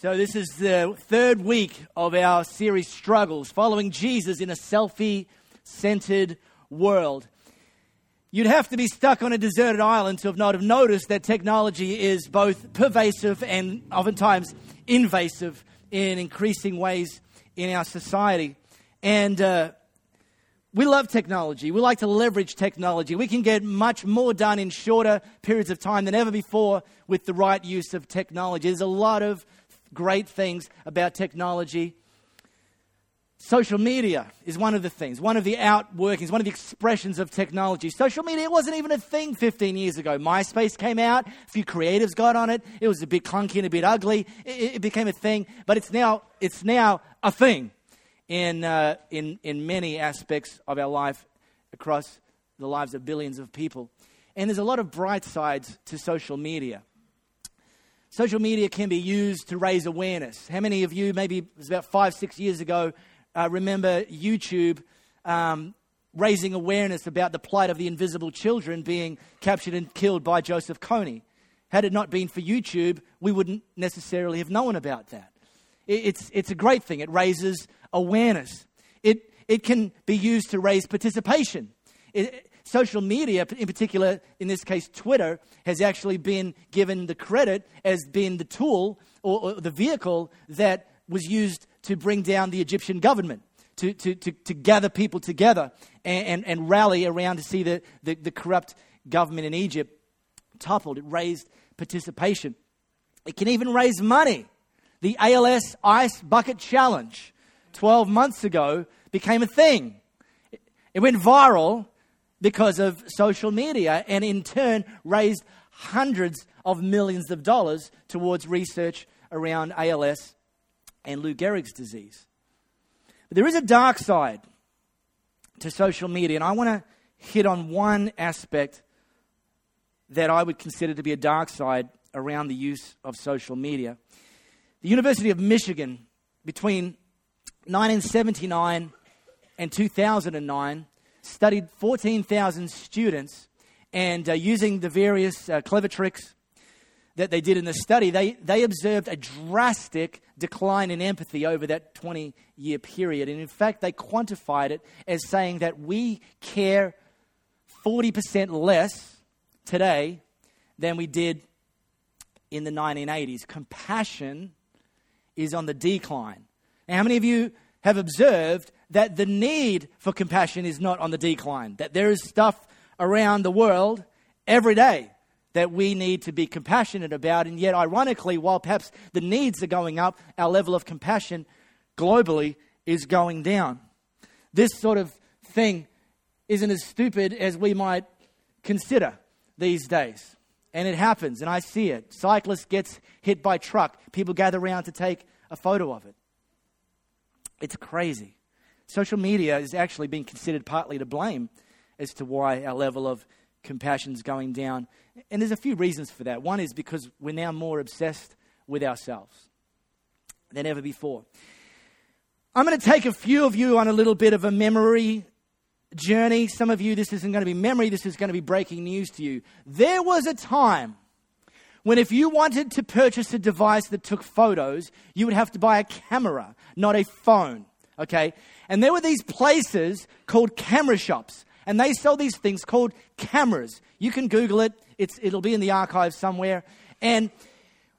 So, this is the third week of our series Struggles, following Jesus in a selfie centered world. You'd have to be stuck on a deserted island to have not have noticed that technology is both pervasive and oftentimes invasive in increasing ways in our society. And uh, we love technology. We like to leverage technology. We can get much more done in shorter periods of time than ever before with the right use of technology. There's a lot of great things about technology. Social media is one of the things, one of the outworkings, one of the expressions of technology. Social media wasn't even a thing 15 years ago. MySpace came out, a few creatives got on it. It was a bit clunky and a bit ugly. It, it became a thing, but it's now, it's now a thing in, uh, in, in many aspects of our life across the lives of billions of people. And there's a lot of bright sides to social media. Social media can be used to raise awareness. How many of you, maybe it was about five, six years ago, uh, remember YouTube um, raising awareness about the plight of the invisible children being captured and killed by Joseph Kony? Had it not been for YouTube, we wouldn't necessarily have known about that. It's, it's a great thing. It raises awareness. It, it can be used to raise participation. It, social media, in particular, in this case, Twitter, has actually been given the credit as being the tool or, or the vehicle that was used to bring down the Egyptian government. To, to, to, to gather people together and, and, and, rally around to see the, the, the corrupt government in Egypt toppled. It raised participation. It can even raise money. The ALS Ice Bucket Challenge 12 months ago became a thing. It went viral because of social media and in turn raised hundreds of millions of dollars towards research around ALS and Lou Gehrig's disease. But there is a dark side to social media, and I want to hit on one aspect that I would consider to be a dark side around the use of social media. The University of Michigan, between 1979 and 2009, studied 14,000 students, and uh, using the various uh, clever tricks that they did in the study, they, they observed a drastic decline in empathy over that 20 year period. And in fact, they quantified it as saying that we care 40% less today than we did in the 1980s. Compassion is on the decline. Now, how many of you have observed that the need for compassion is not on the decline? That there is stuff around the world every day that we need to be compassionate about, and yet, ironically, while perhaps the needs are going up, our level of compassion globally is going down. This sort of thing isn't as stupid as we might consider these days. And it happens, and I see it. Cyclist gets hit by truck. People gather around to take a photo of it. It's crazy. Social media is actually being considered partly to blame as to why our level of compassion is going down. And there's a few reasons for that. One is because we're now more obsessed with ourselves than ever before. I'm going to take a few of you on a little bit of a memory journey. Some of you, this isn't going to be memory, this is going to be breaking news to you. There was a time when if you wanted to purchase a device that took photos, you would have to buy a camera, not a phone. Okay? And there were these places called camera shops, and they sell these things called cameras. You can Google it, it's, it'll be in the archives somewhere. And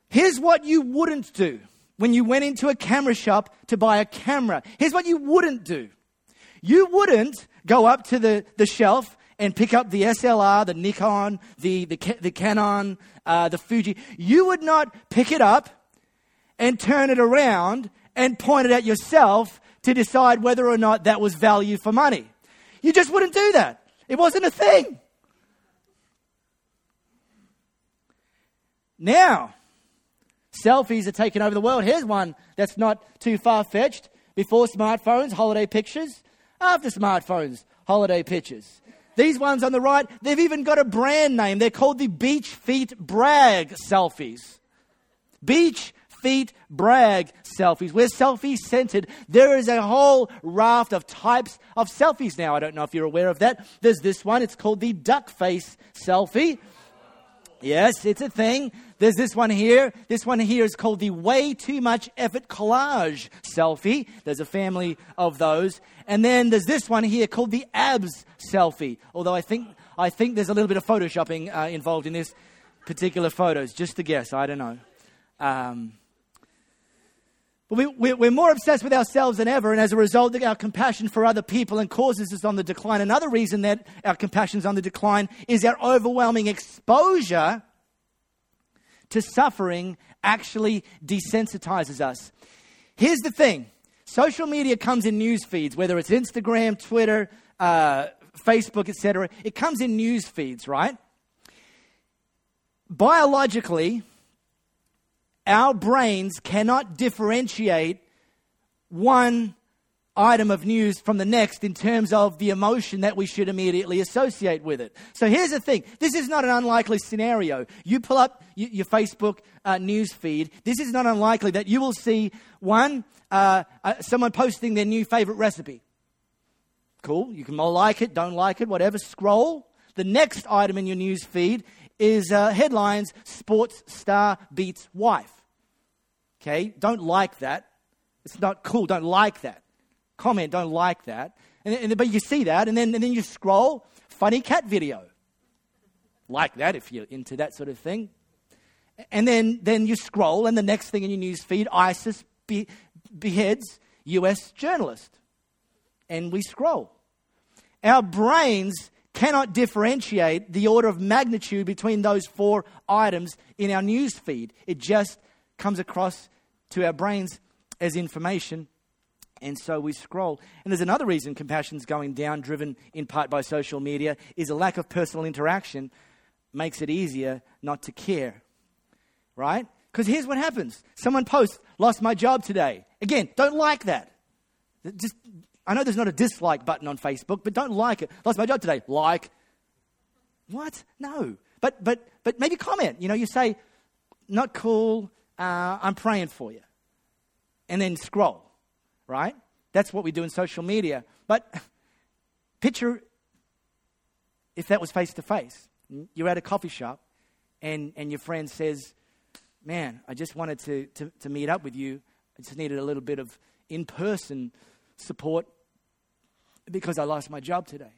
here's what you wouldn't do when you went into a camera shop to buy a camera. Here's what you wouldn't do you wouldn't go up to the, the shelf and pick up the SLR, the Nikon, the, the, the Canon, uh, the Fuji, you would not pick it up and turn it around and point it at yourself to decide whether or not that was value for money. You just wouldn't do that. It wasn't a thing. Now, selfies are taking over the world. Here's one that's not too far fetched. Before smartphones, holiday pictures. After smartphones, holiday pictures. These ones on the right, they've even got a brand name. They're called the Beach Feet Brag selfies. Beach Feet Brag selfies. We're selfie centered. There is a whole raft of types of selfies now. I don't know if you're aware of that. There's this one, it's called the duck face selfie. Yes, it's a thing. there's this one here. This one here is called the way too much effort collage selfie. There's a family of those. And then there's this one here called the abs selfie. Although I think, I think there's a little bit of photoshopping uh, involved in this particular photos. Just a guess. I don't know. Um, but we, we, are more obsessed with ourselves than ever, and as a result, our compassion for other people and causes is on the decline. Another reason that our compassion is on the decline is our overwhelming exposure to suffering actually desensitizes us. Here's the thing social media comes in news feeds, whether it's Instagram, Twitter, uh, Facebook, etc. It comes in news feeds, right? Biologically, our brains cannot differentiate one item of news from the next in terms of the emotion that we should immediately associate with it. So here's the thing this is not an unlikely scenario. You pull up your Facebook uh, news feed, this is not unlikely that you will see one, uh, uh, someone posting their new favorite recipe. Cool. You can like it, don't like it, whatever. Scroll. The next item in your news feed is uh, headlines Sports star beats wife. Okay? Don't like that. It's not cool. Don't like that. Comment, don't like that. And, and, but you see that, and then, and then you scroll, funny cat video. Like that if you're into that sort of thing. And then, then you scroll, and the next thing in your news feed, ISIS be, beheads US journalist. And we scroll. Our brains cannot differentiate the order of magnitude between those four items in our news feed. It just comes across to our brains as information. And so we scroll. And there's another reason compassion's going down, driven in part by social media, is a lack of personal interaction makes it easier not to care. Right? Because here's what happens someone posts, lost my job today. Again, don't like that. Just, I know there's not a dislike button on Facebook, but don't like it. Lost my job today. Like. What? No. But, but, but maybe comment. You know, you say, not cool, uh, I'm praying for you. And then scroll, right? That's what we do in social media. But picture if that was face to face. You're at a coffee shop and, and your friend says, Man, I just wanted to, to, to meet up with you. I just needed a little bit of in person support because I lost my job today.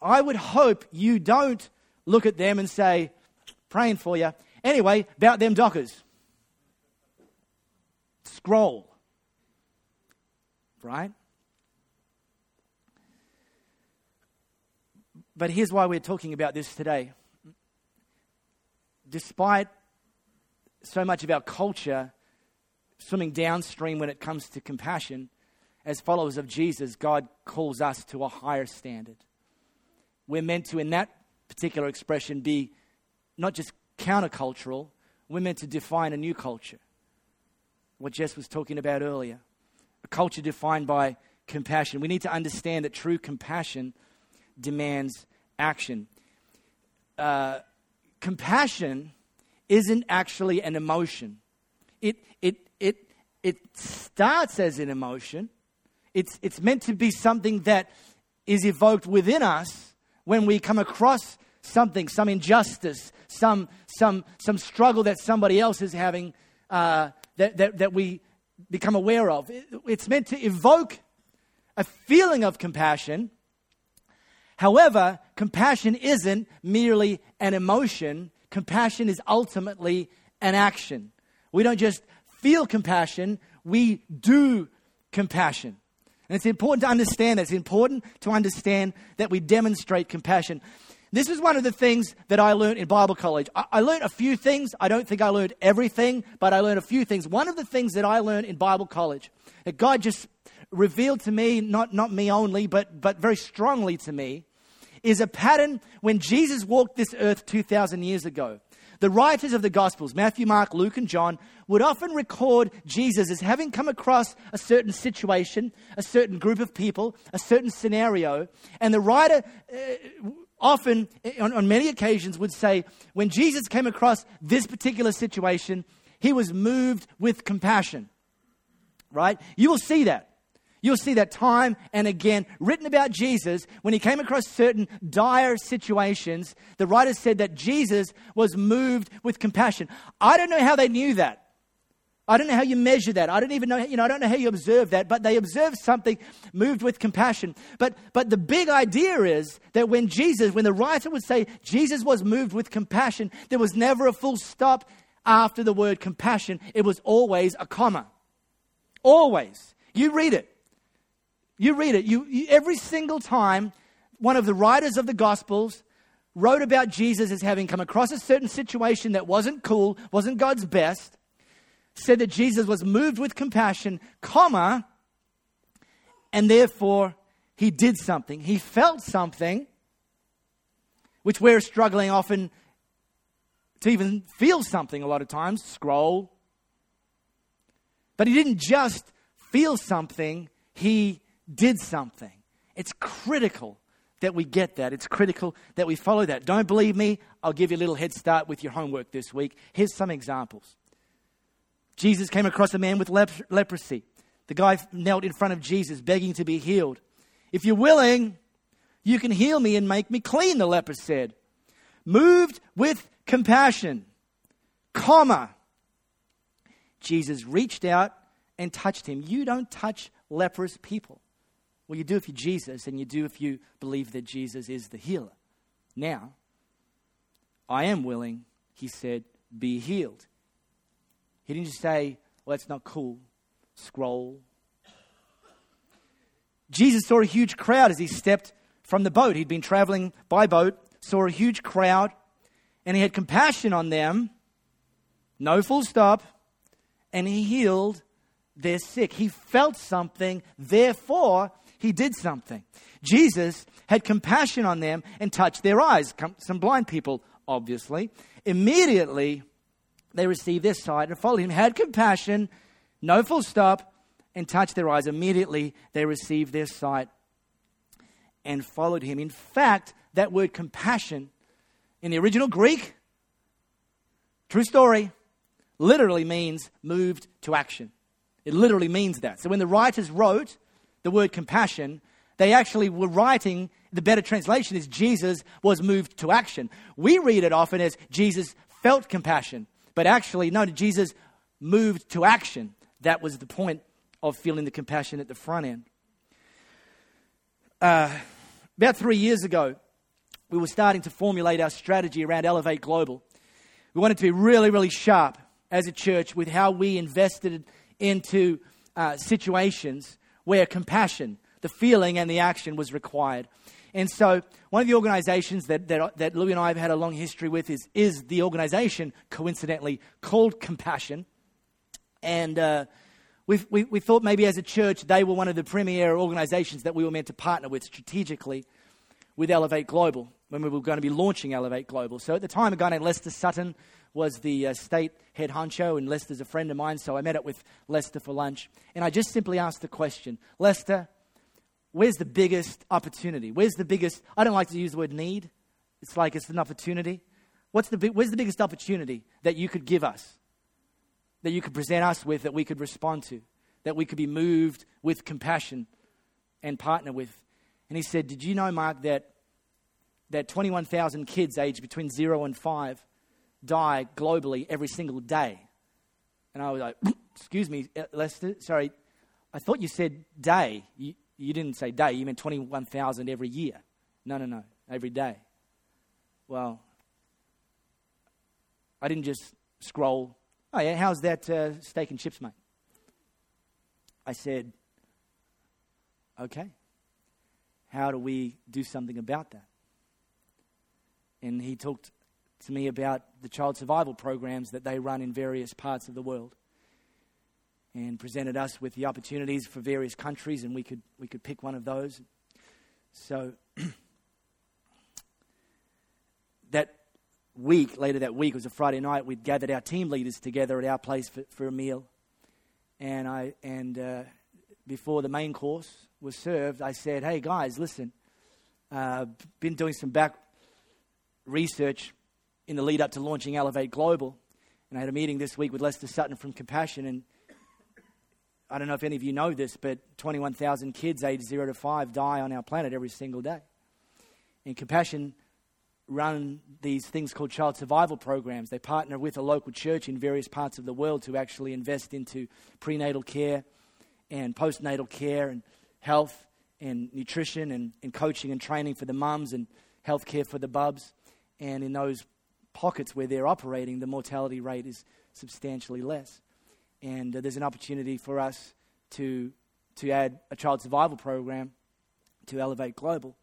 I would hope you don't look at them and say, Praying for you. Anyway, about them Dockers. Scroll. Right? But here's why we're talking about this today. Despite so much of our culture swimming downstream when it comes to compassion, as followers of Jesus, God calls us to a higher standard. We're meant to, in that particular expression, be not just countercultural, we're meant to define a new culture. What Jess was talking about earlier. A culture defined by compassion. We need to understand that true compassion demands action. Uh, compassion isn't actually an emotion. It, it, it, it starts as an emotion. It's, it's meant to be something that is evoked within us when we come across something, some injustice, some, some, some struggle that somebody else is having uh, that, that, that we become aware of. It's meant to evoke a feeling of compassion. However, compassion isn't merely an emotion, compassion is ultimately an action. We don't just feel compassion, we do compassion. And it's important to understand that. It's important to understand that we demonstrate compassion. This is one of the things that I learned in Bible college. I, I learned a few things. I don't think I learned everything, but I learned a few things. One of the things that I learned in Bible college that God just revealed to me, not, not me only, but, but very strongly to me, is a pattern when Jesus walked this earth 2,000 years ago. The writers of the Gospels, Matthew, Mark, Luke, and John, would often record Jesus as having come across a certain situation, a certain group of people, a certain scenario, and the writer uh, often, on, on many occasions, would say, when Jesus came across this particular situation, he was moved with compassion. Right? You will see that. You'll see that time and again written about Jesus when he came across certain dire situations. The writer said that Jesus was moved with compassion. I don't know how they knew that. I don't know how you measure that. I don't even know, you know, I don't know how you observe that, but they observed something moved with compassion. But but the big idea is that when Jesus, when the writer would say Jesus was moved with compassion, there was never a full stop after the word compassion. It was always a comma. Always. You read it. You read it. You, you, every single time one of the writers of the Gospels wrote about Jesus as having come across a certain situation that wasn't cool, wasn't God's best, said that Jesus was moved with compassion, comma, and therefore he did something. He felt something, which we're struggling often to even feel something a lot of times, scroll. But he didn't just feel something, he did something. It's critical that we get that. It's critical that we follow that. Don't believe me? I'll give you a little head start with your homework this week. Here's some examples. Jesus came across a man with lep- leprosy. The guy knelt in front of Jesus, begging to be healed. If you're willing, you can heal me and make me clean, the leper said. Moved with compassion, comma. Jesus reached out and touched him. You don't touch leprous people. Well, you do if you're Jesus, and you do if you believe that Jesus is the healer. Now, I am willing, he said, be healed. He didn't just say, well, that's not cool, scroll. Jesus saw a huge crowd as he stepped from the boat. He'd been traveling by boat, saw a huge crowd, and he had compassion on them. No full stop. And he healed their sick. He felt something, therefore, he did something. Jesus had compassion on them and touched their eyes. Some blind people, obviously. Immediately, they received their sight and followed him, had compassion, no full stop, and touched their eyes. Immediately, they received their sight and followed him. In fact, that word compassion in the original Greek, true story, literally means moved to action. It literally means that. So when the writers wrote, the word compassion, they actually were writing, the better translation is Jesus was moved to action. We read it often as Jesus felt compassion, but actually, no, Jesus moved to action. That was the point of feeling the compassion at the front end. Uh, about three years ago, we were starting to formulate our strategy around Elevate Global. We wanted to be really, really sharp as a church with how we invested into uh, situations where compassion, the feeling and the action was required. And so, one of the organizations that, that, that Louis and I have had a long history with is, is the organization, coincidentally, called Compassion. And uh, we, we, we thought maybe as a church, they were one of the premier organizations that we were meant to partner with strategically with Elevate Global when we were going to be launching Elevate Global. So at the time, a guy named Lester Sutton was the uh, state head honcho, and Lester's a friend of mine, so I met up with Lester for lunch. And I just simply asked the question Lester, where's the biggest opportunity? Where's the biggest, I don't like to use the word need, it's like it's an opportunity. What's the, where's the biggest opportunity that you could give us, that you could present us with, that we could respond to, that we could be moved with compassion and partner with? And he said, Did you know, Mark, that, that 21,000 kids aged between zero and five die globally every single day. And I was like, excuse me, uh, Lester, sorry, I thought you said day. You, you didn't say day, you meant 21,000 every year. No, no, no, every day. Well, I didn't just scroll, oh yeah, how's that uh, steak and chips, mate? I said, okay, how do we do something about that? And he talked to me about the child survival programs that they run in various parts of the world and presented us with the opportunities for various countries, and we could, we could pick one of those. So that week, later that week, it was a Friday night, we'd gathered our team leaders together at our place for, for a meal. And, I, and uh, before the main course was served, I said, hey guys, listen, uh, been doing some back research in the lead up to launching Elevate Global. And I had a meeting this week with Lester Sutton from Compassion, and I don't know if any of you know this, but 21,000 kids aged 0 to 5 die on our planet every single day. And Compassion run these things called child survival programs. They partner with a local church in various parts of the world to actually invest into prenatal care and postnatal care and health and nutrition and, and coaching and training for the mums and health care for the bubs. And in those pockets where they're operating, the mortality rate is substantially less. And uh, there's an opportunity for us to, to add a child survival program to Elevate Global.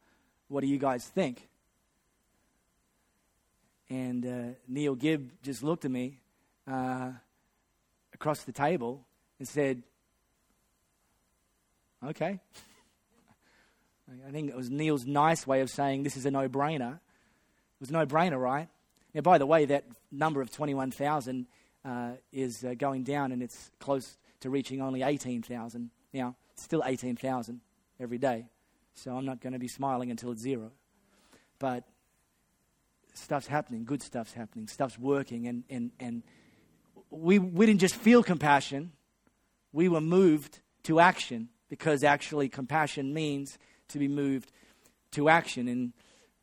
What do you guys think? And uh, Neil Gibb just looked at me uh, across the table and said, Okay. I think it was Neil's nice way of saying this is a no brainer. Was no brainer, right? Now, by the way, that number of 21,000 uh, is uh, going down and it's close to reaching only 18,000. Now, still 18,000 every day. So I'm not going to be smiling until it's zero. But stuff's happening, good stuff's happening, stuff's working. And, and, and we, we didn't just feel compassion, we were moved to action because actually compassion means to be moved to action. And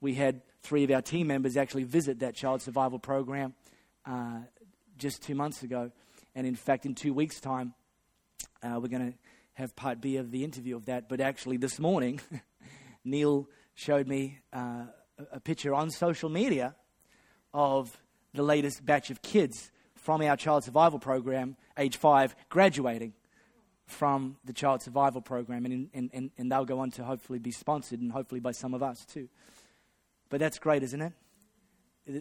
we had three of our team members actually visit that child survival program uh, just two months ago. And in fact, in two weeks' time, uh, we're going to have part B of the interview of that. But actually, this morning, Neil showed me uh, a picture on social media of the latest batch of kids from our child survival program, age five, graduating from the child survival program. And, and, and, and they'll go on to hopefully be sponsored and hopefully by some of us too. But that's great, isn't it?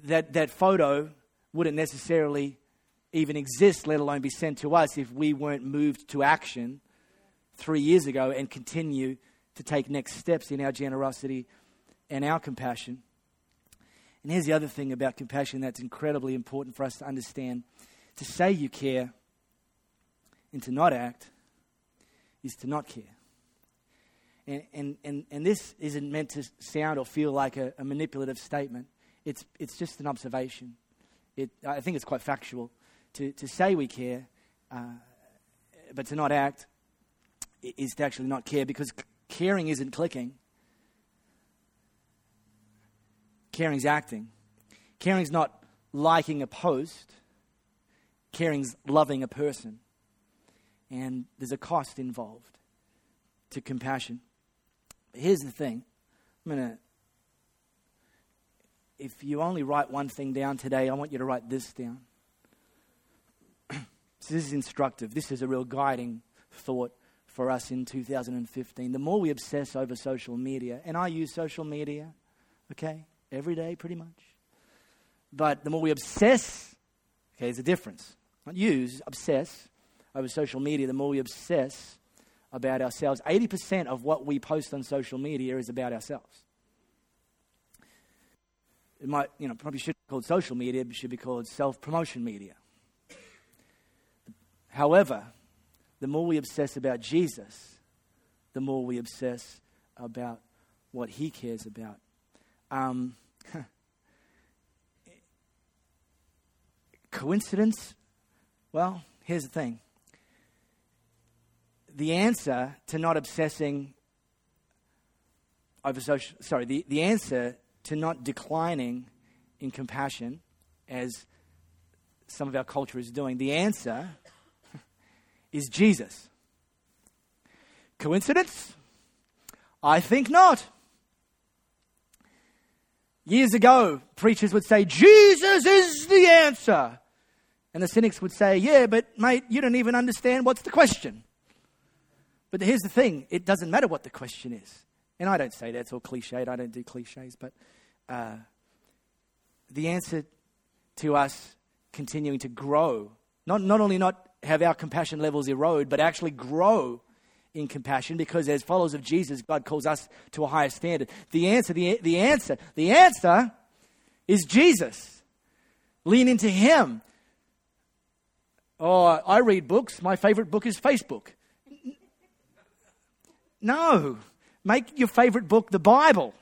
That, that photo wouldn't necessarily even exist, let alone be sent to us, if we weren't moved to action three years ago and continue to take next steps in our generosity and our compassion. And here's the other thing about compassion that's incredibly important for us to understand to say you care and to not act is to not care. And, and, and, and this isn't meant to sound or feel like a, a manipulative statement, it's, it's just an observation. It, I think it's quite factual. To, to say we care, uh, but to not act, is to actually not care because caring isn't clicking. Caring's acting. Caring's not liking a post. Caring's loving a person. And there's a cost involved to compassion. Here's the thing. I'm going to if you only write one thing down today, I want you to write this down. so this is instructive. This is a real guiding thought for us in 2015. The more we obsess over social media, and I use social media, okay, every day pretty much. But the more we obsess, okay, there's a difference. Not use, obsess over social media, the more we obsess about ourselves. 80% of what we post on social media is about ourselves. It might, you know, probably should be called social media, it should be called self promotion media. However, the more we obsess about Jesus, the more we obsess about what he cares about. Um, coincidence? Well, here's the thing. The answer to not obsessing over social, sorry, the, the answer to not declining in compassion as some of our culture is doing, the answer is Jesus. Coincidence? I think not. Years ago, preachers would say, Jesus is the answer. And the cynics would say, Yeah, but mate, you don't even understand what's the question. But here's the thing it doesn't matter what the question is. And I don't say that, it's all cliched. I don't do cliches. But uh, the answer to us continuing to grow, not, not only not have our compassion levels erode, but actually grow in compassion because as followers of Jesus, God calls us to a higher standard. The answer, the, the answer, the answer is Jesus. Lean into Him. Oh, I read books. My favorite book is Facebook. No. Make your favorite book the Bible.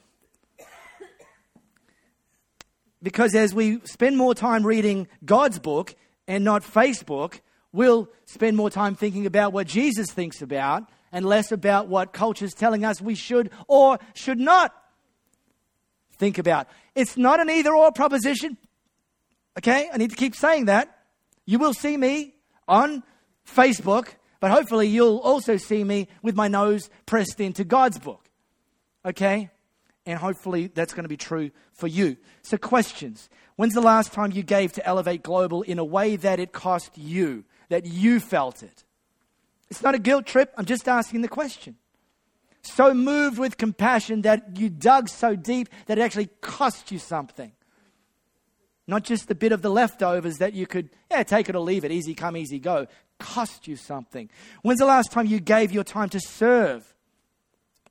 Because as we spend more time reading God's book and not Facebook, we'll spend more time thinking about what Jesus thinks about and less about what culture's telling us we should or should not think about. It's not an either or proposition. Okay? I need to keep saying that. You will see me on Facebook, but hopefully you'll also see me with my nose pressed into God's book. Okay? And hopefully that's going to be true for you. So, questions. When's the last time you gave to Elevate Global in a way that it cost you, that you felt it? It's not a guilt trip. I'm just asking the question. So moved with compassion that you dug so deep that it actually cost you something. Not just the bit of the leftovers that you could, yeah, take it or leave it, easy come, easy go. Cost you something. When's the last time you gave your time to serve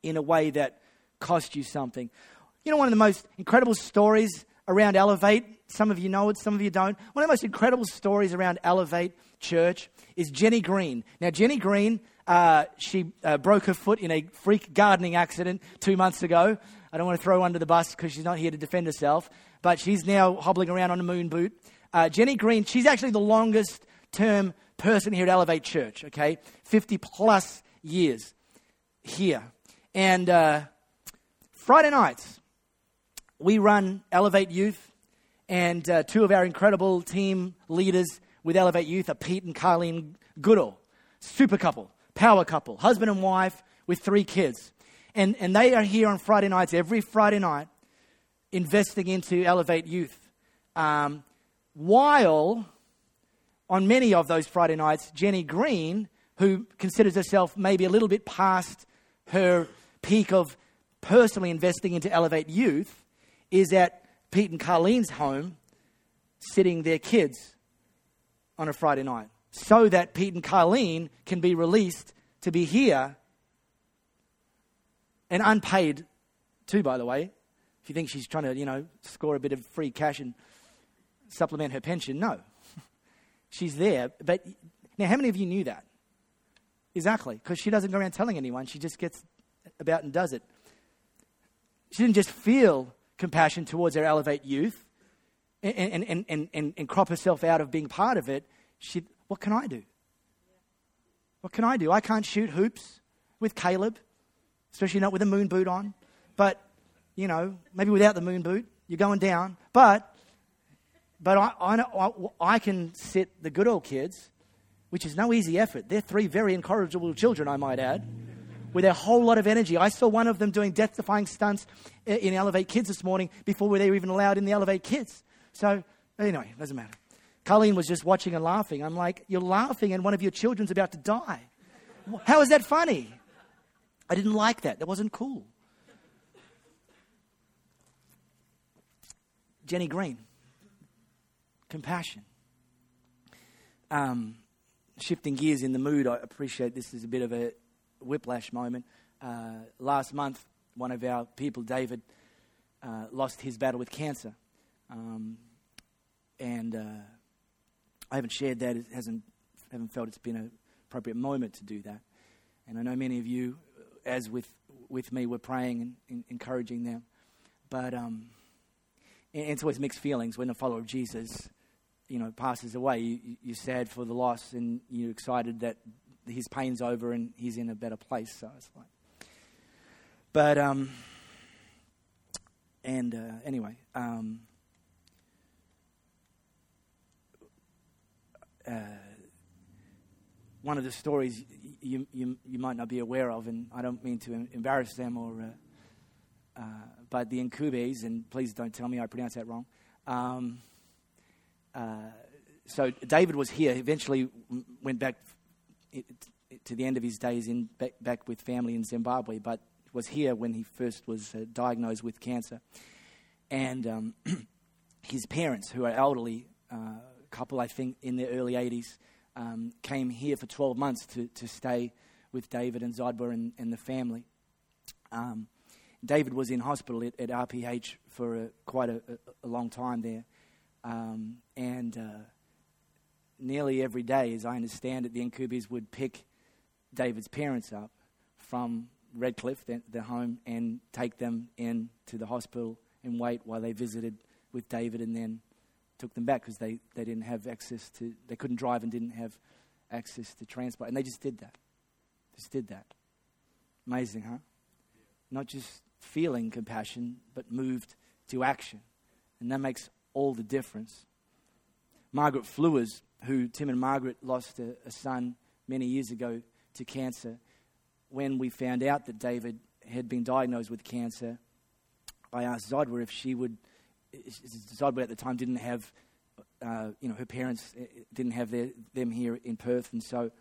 in a way that cost you something? You know, one of the most incredible stories around Elevate, some of you know it, some of you don't. One of the most incredible stories around Elevate Church is Jenny Green. Now, Jenny Green, uh, she uh, broke her foot in a freak gardening accident two months ago. I don't want to throw her under the bus because she's not here to defend herself, but she's now hobbling around on a moon boot. Uh, Jenny Green, she's actually the longest term person here at Elevate Church, okay? 50 plus years here. And uh, Friday nights, we run Elevate Youth, and uh, two of our incredible team leaders with Elevate Youth are Pete and Carlene Goodall. Super couple, power couple, husband and wife with three kids. And, and they are here on Friday nights, every Friday night, investing into Elevate Youth. Um, while on many of those Friday nights, Jenny Green, who considers herself maybe a little bit past her peak of personally investing into Elevate Youth, is at Pete and Carlene's home, sitting their kids on a Friday night so that Pete and Carlene can be released to be here and unpaid too, by the way. If you think she's trying to, you know, score a bit of free cash and supplement her pension, no. She's there. But now, how many of you knew that? Exactly, because she doesn't go around telling anyone. She just gets about and does it. She didn't just feel compassion towards our Elevate youth and, and, and, and, and crop herself out of being part of it, she, what can I do? What can I do? I can't shoot hoops with Caleb, especially not with a moon boot on. But, you know, maybe without the moon boot, you're going down. But, but I, I, I, can sit the Goodall kids, which is no easy effort. They're three very incorrigible children, I might add with a whole lot of energy. I saw one of them doing death defying stunts eh, in Elevate Kids this morning before they were even allowed in the Elevate Kids. So, anyway, doesn't matter. Colleen was just watching and laughing. I'm like, You're laughing and one of your children's about to die. How is that funny? I didn't like that. That wasn't cool. Jenny Green, compassion. Um, shifting gears in the mood, I appreciate this is a bit of a whiplash moment. Uh, last month, one of our people, David, uh, lost his battle with cancer. Um, and uh, I haven't shared that. It hasn't haven't felt it's been an appropriate moment to do that. And I know many of you, as with with me, were praying and, and encouraging them. But um, it's always mixed feelings when a follower of Jesus, you know, passes away. You, you're sad for the loss, and you're excited that his pain's over and he's in a better place. So it's like, but um, and uh, anyway, um, uh, one of the stories you, you, you might not be aware of, and I don't mean to embarrass them or, uh, uh, but the Incubes, and please don't tell me I pronounced that wrong. Um, uh, so David was here. Eventually, went back to the end of his days in back, with family in Zimbabwe, but was here when he first was uh, diagnosed with cancer. And um, his parents, who are elderly, uh, couple, I think, in their early 80s, um, came here for 12 months to, to stay with David and Zodwa and, and the family. Um, David was in hospital at, at RPH for a, quite a, a, long time there. Um, and uh, nearly every day, as I understand it, the Incubes would pick David's parents up from Redcliffe, their, their home, and take them in to the hospital and wait while they visited with David and then took them back because they, they didn't have access to, they couldn't drive and didn't have access to transport. And they just did that. Just did that. Amazing, huh? Not just feeling compassion, but moved to action. And that makes all the difference. Margaret Flewers, who Tim and Margaret lost a, a son many years ago to cancer, when we found out that David had been diagnosed with cancer, I asked Zodwa if she would. Zodwa at the time didn't have, uh, you know, her parents uh, didn't have their, them here in Perth, and so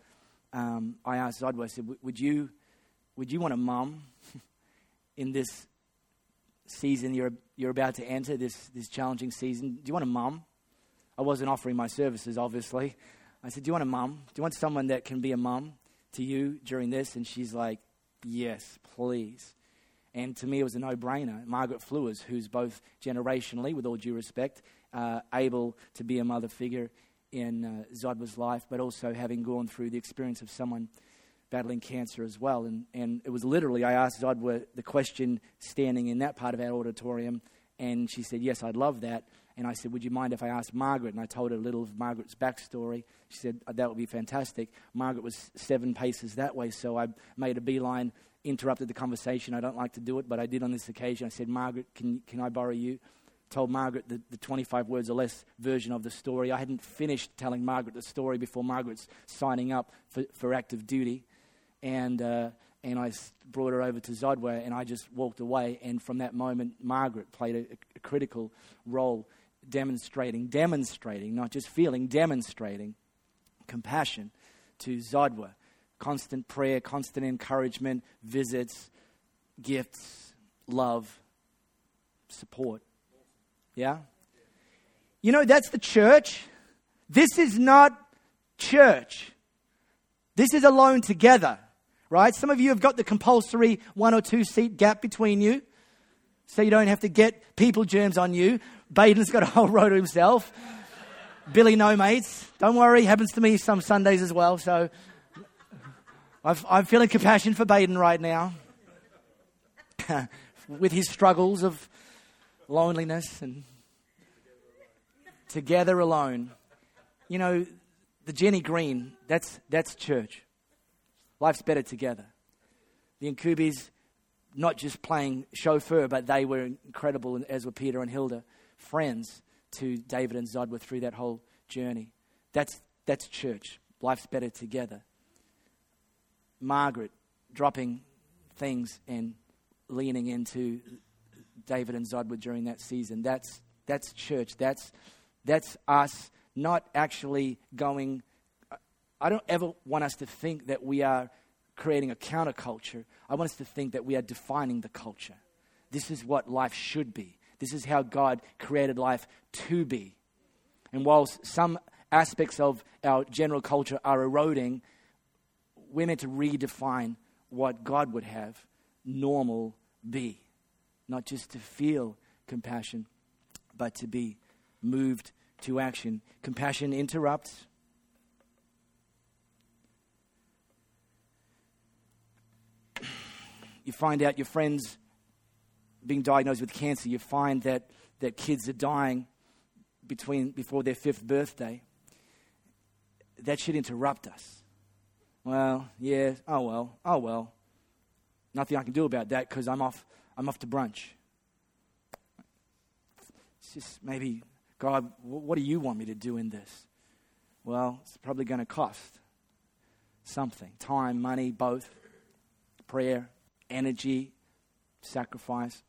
um, I asked Zodwa. I said, "Would you, would you want a mum in this season you're you're about to enter this this challenging season? Do you want a mum?" I wasn't offering my services, obviously. I said, "Do you want a mum? Do you want someone that can be a mum to you during this?" And she's like, "Yes, please." And to me, it was a no brainer. Margaret Flewers, who's both generationally, with all due respect, uh, able to be a mother figure in uh, Zodwa's life, but also having gone through the experience of someone battling cancer as well. And, and it was literally, I asked Zodwa the question standing in that part of our auditorium, and she said, Yes, I'd love that. And I said, Would you mind if I asked Margaret? And I told her a little of Margaret's backstory. She said, oh, That would be fantastic. Margaret was seven paces that way, so I made a beeline interrupted the conversation. I don't like to do it, but I did on this occasion. I said, Margaret, can, can I borrow you? Told Margaret the, the 25 words or less version of the story. I hadn't finished telling Margaret the story before Margaret's signing up for, for active duty. And, uh, and I brought her over to Zodwa, and I just walked away. And from that moment, Margaret played a, a critical role demonstrating, demonstrating, not just feeling, demonstrating compassion to Zodwa constant prayer, constant encouragement, visits, gifts, love, support. Yeah? You know, that's the church. This is not church. This is alone together, right? Some of you have got the compulsory one or two seat gap between you, so you don't have to get people germs on you. Baden's got a whole row to himself. Billy, no mates. Don't worry, happens to me some Sundays as well, so i am feeling compassion for Baden right now with his struggles of loneliness and together alone. You know, the Jenny Green, that's, that's church. Life's better together. The Incubis, not just playing chauffeur, but they were incredible, as were Peter and Hilda, friends to David and Zodwa through that whole journey. That's, that's church. Life's better together. Margaret dropping things and leaning into David and Zodwa during that season. That's, that's church. That's, that's us not actually going. I don't ever want us to think that we are creating a counterculture. I want us to think that we are defining the culture. This is what life should be. This is how God created life to be. And whilst some aspects of our general culture are eroding, we're meant to redefine what God would have normal be. Not just to feel compassion, but to be moved to action. Compassion interrupts. You find out your friends being diagnosed with cancer. You find that, that kids are dying between, before their fifth birthday. That should interrupt us well, yeah, oh well, oh well. Nothing I can do about that because I'm off, I'm off to brunch. It's just maybe, God, what do you want me to do in this? Well, it's probably going to cost something time, money, both, prayer, energy, sacrifice.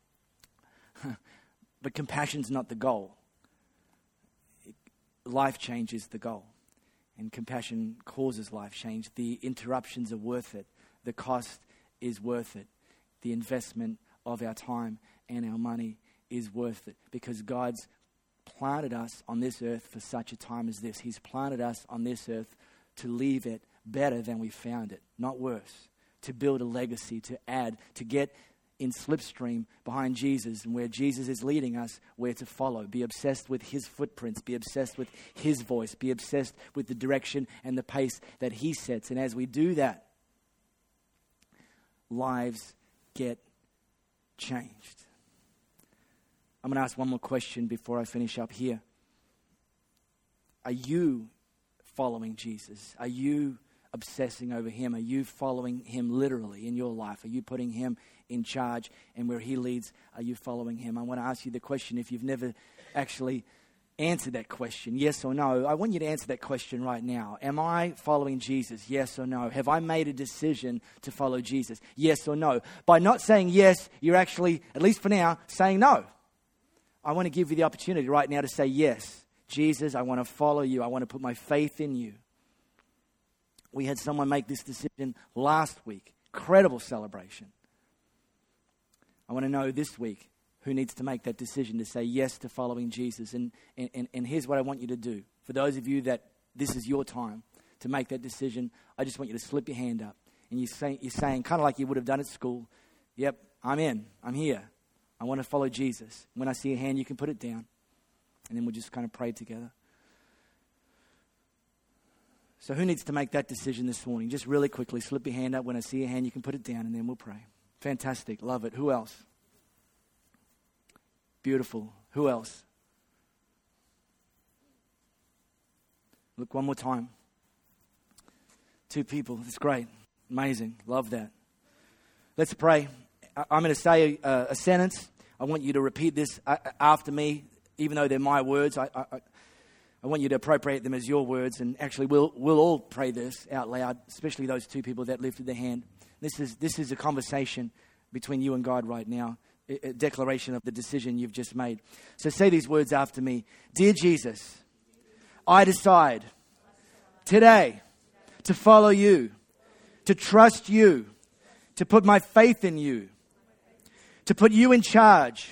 but compassion's not the goal. Life change is the goal and compassion causes life change. The interruptions are worth it. The cost is worth it. The investment of our time and our money is worth it because God's planted us on this earth for such a time as this. He's planted us on this earth to leave it better than we found it, not worse. To build a legacy, to add, to get in slipstream behind Jesus and where Jesus is leading us, where to follow. Be obsessed with his footprints, be obsessed with his voice, be obsessed with the direction and the pace that he sets. And as we do that, lives get changed. I'm going to ask one more question before I finish up here. Are you following Jesus? Are you obsessing over Him? Are you following Him literally in your life? Are you putting Him in charge and where He leads, are you following Him? I want to ask you the question if you've never actually answered that question, yes or no. I want you to answer that question right now. Am I following Jesus? Yes or no? Have I made a decision to follow Jesus? Yes or no? By not saying yes, you're actually, at least for now, saying no. I want to give you the opportunity right now to say yes. Jesus, I want to follow you. I want to put my faith in you. We had someone make this decision last week. Incredible celebration. I want to know this week who needs to make that decision to say yes to following Jesus. And, and, and here's what I want you to do. For those of you that this is your time to make that decision, I just want you to slip your hand up. And you say, you're saying, kind of like you would have done at school, Yep, I'm in. I'm here. I want to follow Jesus. When I see a hand, you can put it down. And then we'll just kind of pray together. So, who needs to make that decision this morning? Just really quickly, slip your hand up. When I see your hand, you can put it down, and then we'll pray. Fantastic. Love it. Who else? Beautiful. Who else? Look one more time. Two people. That's great. Amazing. Love that. Let's pray. I'm going to say a, a sentence. I want you to repeat this uh, after me, even though they're my words. I, I, I want you to appropriate them as your words, and actually, we'll, we'll all pray this out loud, especially those two people that lifted their hand. This is, this is a conversation between you and God right now, a declaration of the decision you've just made. So say these words after me Dear Jesus, I decide today to follow you, to trust you, to put my faith in you, to put you in charge.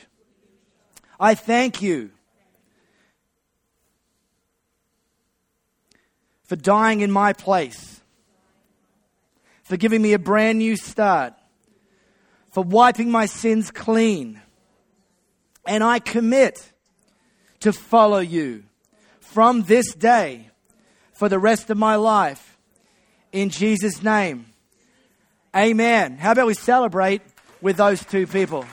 I thank you for dying in my place, for giving me a brand new start, for wiping my sins clean. And I commit to follow you from this day for the rest of my life. In Jesus' name. Amen. How about we celebrate with those two people?